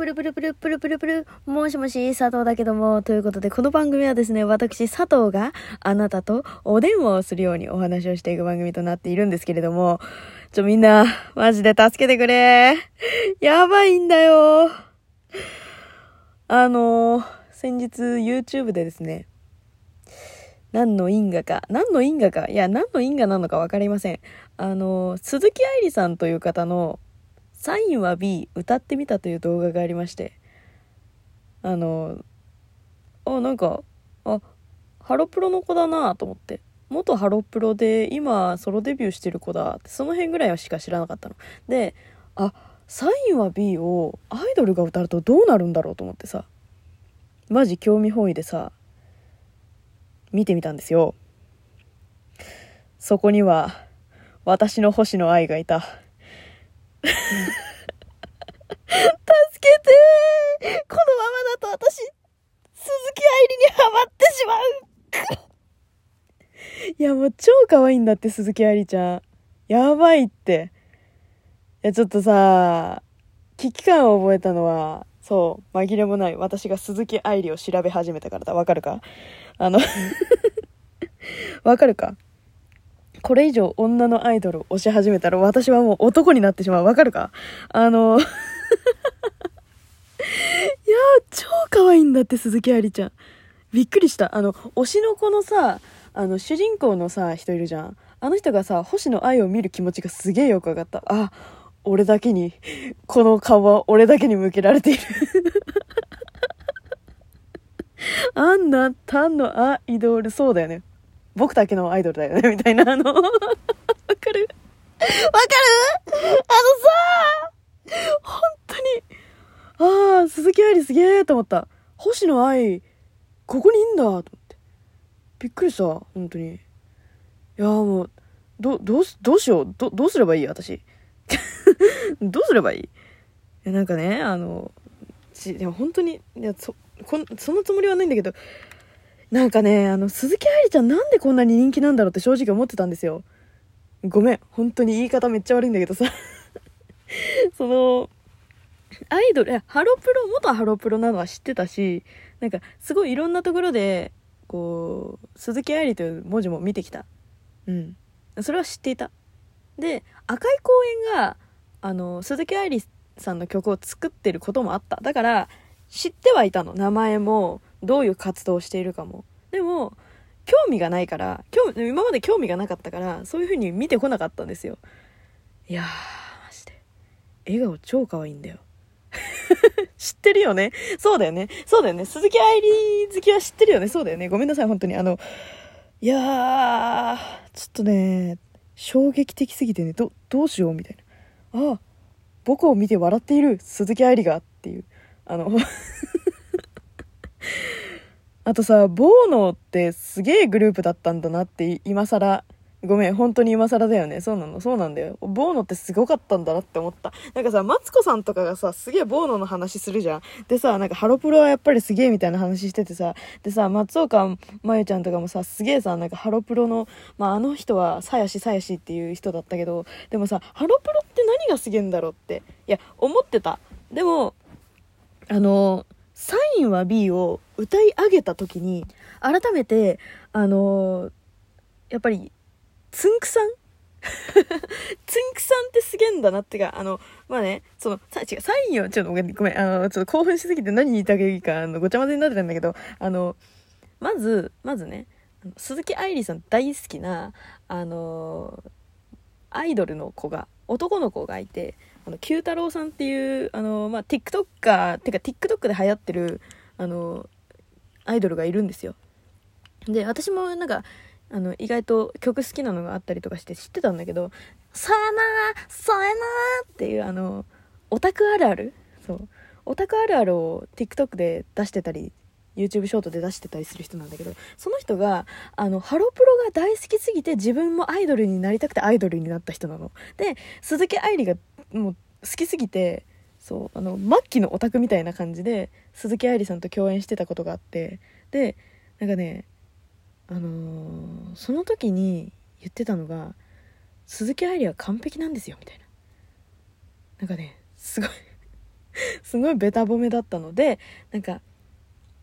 プルプルプルプルプルプル、もしもし、佐藤だけども、ということで、この番組はですね、私、佐藤があなたとお電話をするようにお話をしていく番組となっているんですけれども、ちょ、みんな、マジで助けてくれ。やばいんだよ。あの、先日 YouTube でですね、何の因果か、何の因果か、いや、何の因果なのか分かりません。あの、鈴木愛理さんという方の、サインは B 歌ってみたという動画がありまして。あのあなんかあハロプロの子だなと思って。元ハロプロで今ソロデビューしてる子だってその辺ぐらいはしか知らなかったの。であサインは B をアイドルが歌うとどうなるんだろうと思ってさ。マジ興味本位でさ見てみたんですよ。そこには私の星野愛がいた。助けてこのままだと私、鈴木愛理にハマってしまう いや、もう超可愛いんだって、鈴木愛理ちゃん。やばいって。いや、ちょっとさ、危機感を覚えたのは、そう、紛れもない。私が鈴木愛理を調べ始めたからだ。わかるか？あの わかるか？これ以上女のアイドルを推し始めたら私はもう男になってしまう。わかるか？あの いや超可愛いんだって、鈴木愛理ちゃん。びっくりした。あの、推しの子のさ、あの、主人公のさ、人いるじゃん。あの人がさ、星野愛を見る気持ちがすげえよくわかった。あ、俺だけに、この顔は俺だけに向けられている あんなたんのアイドル、そうだよね。僕だけのアイドルだよね、みたいな、あの、わかる？わかる？あのさ本当に、ああ、鈴木愛理すげえと思った。星野愛、ここにいんだと思って。びっくりした、本当に。いやもう、ど、どうす、どうしよう？ど、どうすればいい？私。どうすればいい？いや、なんかね、あの、ち、でも本当に、いや、そ、こん、そのつもりはないんだけど、なんかね、あの、鈴木愛理ちゃんなんでこんなに人気なんだろうって正直思ってたんですよ。ごめん。本当に言い方めっちゃ悪いんだけどさ その、アイドル、ハロプロ、元ハロプロなのは知ってたし、なんか、すごいいろんなところで、こう、鈴木愛理という文字も見てきた。うん。それは知っていた。で、赤い公園が、あの、鈴木愛理さんの曲を作ってることもあった。だから、知ってはいたの。名前も、どういう活動をしているかも。でも興味がないから興今まで興味がなかったからそういう風に見てこなかったんですよ。いやーマジで。笑顔超可愛いんだよ。知ってるよね？そうだよね。そうだよね。鈴木愛理好きは知ってるよね？そうだよね。ごめんなさい本当に。あのいやーちょっとね衝撃的すぎてねどどうしようみたいな。ああ僕を見て笑っている鈴木愛理がっていう。あの あとさ、ボーノってすげえグループだったんだなって今更、ごめん、本当に今更だよね。そうなの、そうなんだよ。ボーノってすごかったんだなって思った。なんかさ、マツコさんとかがさ、すげえボーノの話するじゃん。でさ、なんかハロプロはやっぱりすげえみたいな話しててさ、でさ、松岡真優ちゃんとかもさ、すげえさ、なんかハロプロの、まああの人はさやしさやしっていう人だったけど、でもさ、ハロプロって何がすげえんだろうって、いや、思ってた。でも、あのサインは B を歌い上げた時に、改めて、あのー、やっぱり、つんくさん？つんくさんってすげえんだなってか、あの、まあね、その、さ、違う、サインを、ちょっとごめん、あの、ちょっと興奮しすぎて何言いたらいか、あの、ごちゃ混ぜになってたんだけど、あの、まず、まずね、鈴木愛理さん大好きな、あのアイドルの子が、男の子がいて、あの、九太郎さんっていう、あの、まあ、TikToker、てか TikTok で流行ってる、あの、アイドルがいるんですよ。で、私もなんか、あの、意外と曲好きなのがあったりとかして知ってたんだけど、さやなー、さやなっていうあの、オタクあるある？そう。オタクあるあるを TikTok で出してたり YouTube ショートで出してたりする人なんだけどその人があのハロプロが大好きすぎて自分もアイドルになりたくてアイドルになった人なので鈴木愛理がもう好きすぎてそうあの末期のオタクみたいな感じで鈴木愛理さんと共演してたことがあってでなんかねあのー、その時に言ってたのが鈴木愛理は完璧なんですよみたいな。なんかねすごい すごいベタ褒めだったのでなんか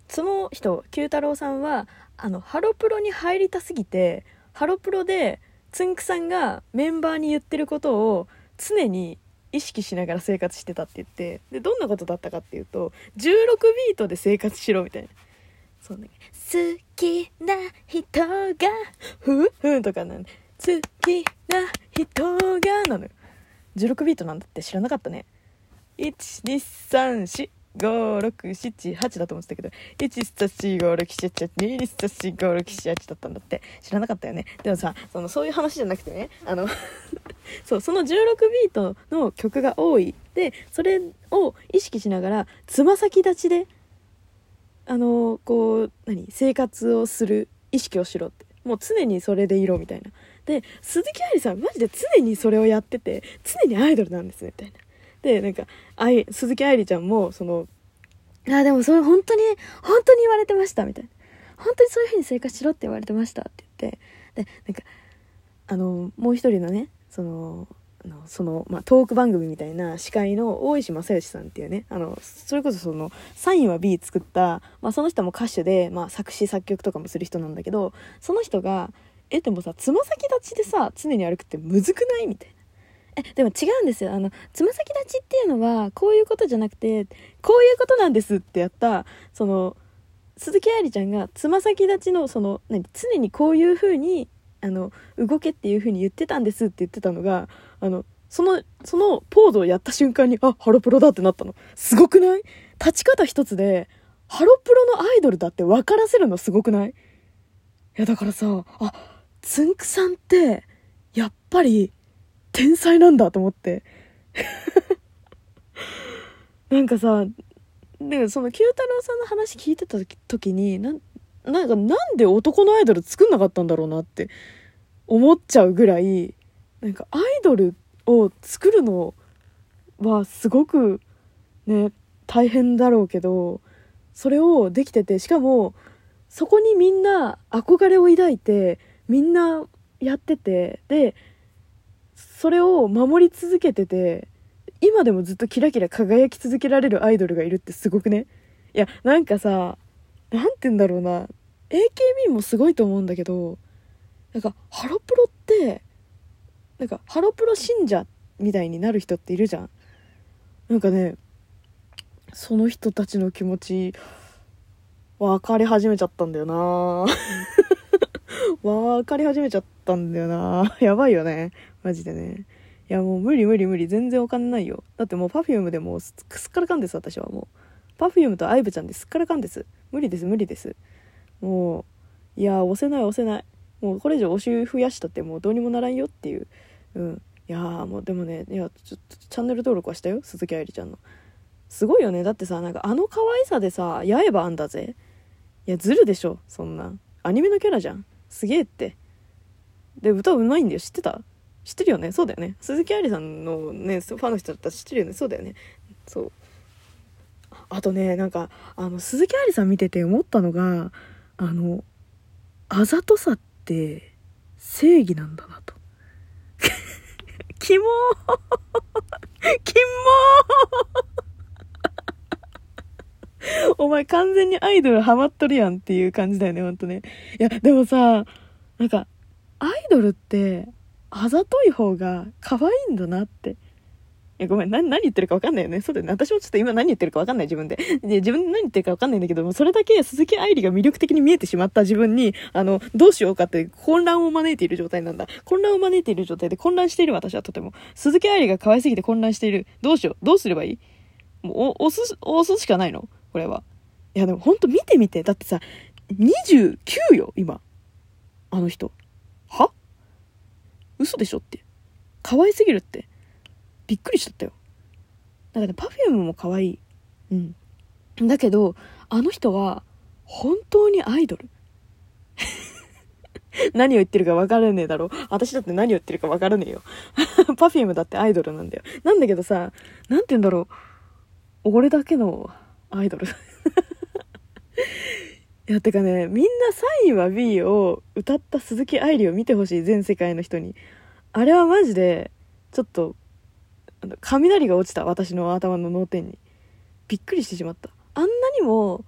その人九太郎さんはあのハロプロに入りたすぎてハロプロでつんくさんがメンバーに言ってることを常に意識しながら生活してたって言ってでどんなことだったかっていうと16ビートで生活しろみたいな。そうね好きな人がふうふうとかなん好きな人がなのよ。16ビートなんだって知らなかったね。1234 5678だと思ってたけど134567822345678だったんだって知らなかったよね。でもさそのそういう話じゃなくてねあの そうその16ビートの曲が多い。でそれを意識しながらつま先立ちであのこう何生活をする意識をしろって。もう常にそれでいろみたいな。で鈴木愛理さんマジで常にそれをやってて常にアイドルなんですみたいな。でなんかあい鈴木愛理ちゃんもそのあでもそれ本当に本当に言われてましたみたいな。本当にそういう風に生活しろって言われてましたって言って。でなんかあのもう一人のねそののその、まあ、トーク番組みたいな司会の大石正義さんっていうねあのそれこそその「サインは B」作った、まあ、その人も歌手で、まあ、作詞作曲とかもする人なんだけどその人が「えでもさつま先立ちでさ常に歩くってむずくない?」みたいな。えでも違うんですよあのつま先立ちっていうのはこういうことじゃなくてこういうことなんですってやったその鈴木愛理ちゃんがつま先立ちのその何常にこういう風にあの動けっていう風に言ってたんですって言ってたのがあのそのそのポーズをやった瞬間にあハロプロだってなったの。すごくない？立ち方一つでハロプロのアイドルだって分からせるのすごくない？いやだからさあつんくさんってやっぱり天才なんだと思って。なんかさでその九太郎さんの話聞いてた時にななんかなんで男のアイドル作んなかったんだろうなって思っちゃうぐらいなんかアイドルを作るのはすごくね大変だろうけどそれをできててしかもそこにみんな憧れを抱いてみんなやっててでそれを守り続けてて今でもずっとキラキラ輝き続けられるアイドルがいるってすごくね？いやなんかさ何て言うんだろうな。AKB もすごいと思うんだけどなんかハロプロってなんかハロプロ信者みたいになる人っているじゃん。なんかねその人たちの気持ち分かり始めちゃったんだよな。分かり始めちゃったんだよな。やばいよね。マジでね。いやもう無理無理無理。全然お金ないよ。だってもう Perfume でもうすっからかんです私はもう。Perfume と IVE ちゃんですっからかんです。無理です無理ですもういや押せない押せない。もうこれ以上推し増やしたってもうどうにもならんよっていう。うん。いやもうでもねいやちょっとチャンネル登録はしたよ鈴木愛理ちゃんの。すごいよね。だってさなんかあの可愛さでさ八重歯あんだぜ。いやずるでしょそんな。アニメのキャラじゃん。すげえって。で歌うまいんだよ。知ってた？知ってるよね？そうだよね。鈴木愛理さんのねファンの人だったら知ってるよね？そうだよね。そう。あとねなんかあの鈴木愛理さん見てて思ったのがあのあざとさって正義なんだなと キモ キモ お前完全にアイドルハマっとるやんっていう感じだよね、ほんとね。いや、でもさ、なんか、アイドルって、あざとい方が可愛いんだなって。いや、ごめん、何、何言ってるか分かんないよね。そうだよね。私もちょっと今何言ってるか分かんない、自分で。で、自分で何言ってるか分かんないんだけども、それだけ鈴木愛理が魅力的に見えてしまった自分に、あの、どうしようかって混乱を招いている状態なんだ。混乱を招いている状態で混乱している私はとても。鈴木愛理が可愛すぎて混乱している。どうしよう？どうすればいい？もう、押す、押すしかないの？これは。いや、でもほんと見てみて。だってさ、29よ、今。あの人。は？嘘でしょって可愛すぎるってびっくりしちゃったよ。だからね Perfume も可愛い。うん。だけどあの人は本当にアイドル。何を言ってるか分からねえだろ。私だって何を言ってるか分からねえよ。Perfume だってアイドルなんだよ。なんだけどさ何て言うんだろう。俺だけのアイドル。いや、てかね、みんなサインは B を歌った鈴木愛理を見てほしい、全世界の人に。あれはマジで、ちょっと、あの雷が落ちた、私の頭の脳天に。びっくりしてしまったあんなにも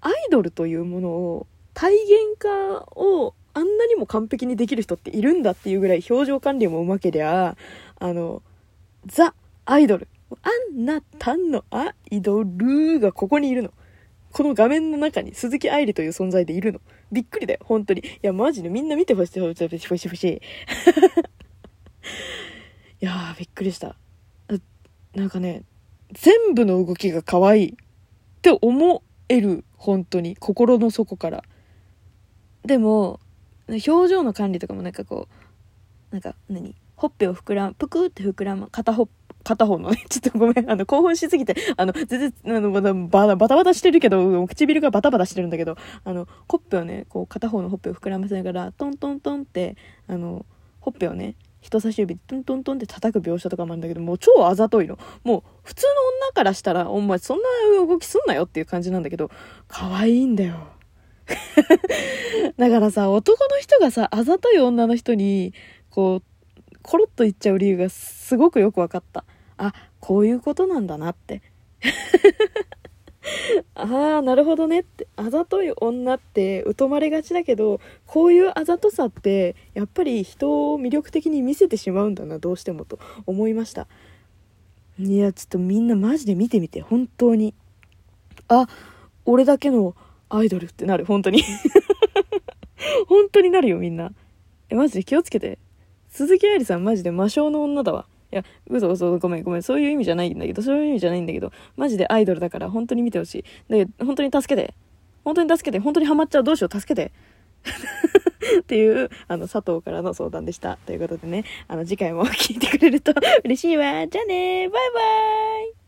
アイドルというものを体現化をあんなにも完璧にできる人っているんだっていうぐらい表情管理もうまけりゃあのザ・アイドルあんなたんのアイドルがここにいるのこの画面の中に鈴木愛理という存在でいるの。びっくりだよ、本当に。いや、マジでみんな見てほしい、ほしい、ほしい、ほしい。いやー、びっくりした。なんかね、全部の動きが可愛いって思える、本当に。心の底から。でも、表情の管理とかもなんかこう、なんか何、ほっぺを膨らむ、ぷくって膨らむ、片ほ片方のね、ちょっとごめん、あの、興奮しすぎて、あの、全然、あの、まだ、バタバタしてるけど、唇がバタバタしてるんだけど、あの、ほっぺをね、こう、片方のほっぺを膨らませながら、トントントンって、あの、ほっぺをね、人差し指トントントンって叩く描写とかもあるんだけど、もう超あざといの。もう、普通の女からしたら、お前そんな動きすんなよっていう感じなんだけど、可愛いんだよ。だからさ、男の人がさ、あざとい女の人に、こう、コロッと言っちゃう理由がすごくよく分かった。あ、こういうことなんだなって。ああ、なるほどねって。あざとい女って疎まれがちだけど、こういうあざとさって、やっぱり人を魅力的に見せてしまうんだな、どうしてもと思いました。いや、ちょっとみんなマジで見てみて、本当に。あ、俺だけのアイドルってなる、本当に。本当になるよ、みんな。え、マジで気をつけて。鈴木愛理さんマジで魔性の女だわ。いや、嘘嘘、ごめんごめん。そういう意味じゃないんだけど、そういう意味じゃないんだけど、マジでアイドルだから本当に見てほしい。で、本当に助けて。本当に助けて。本当にハマっちゃう。どうしよう。助けて。っていう、あの、佐藤からの相談でした。ということでね、あの、次回も聞いてくれると嬉しいわ。じゃあねバイバーイ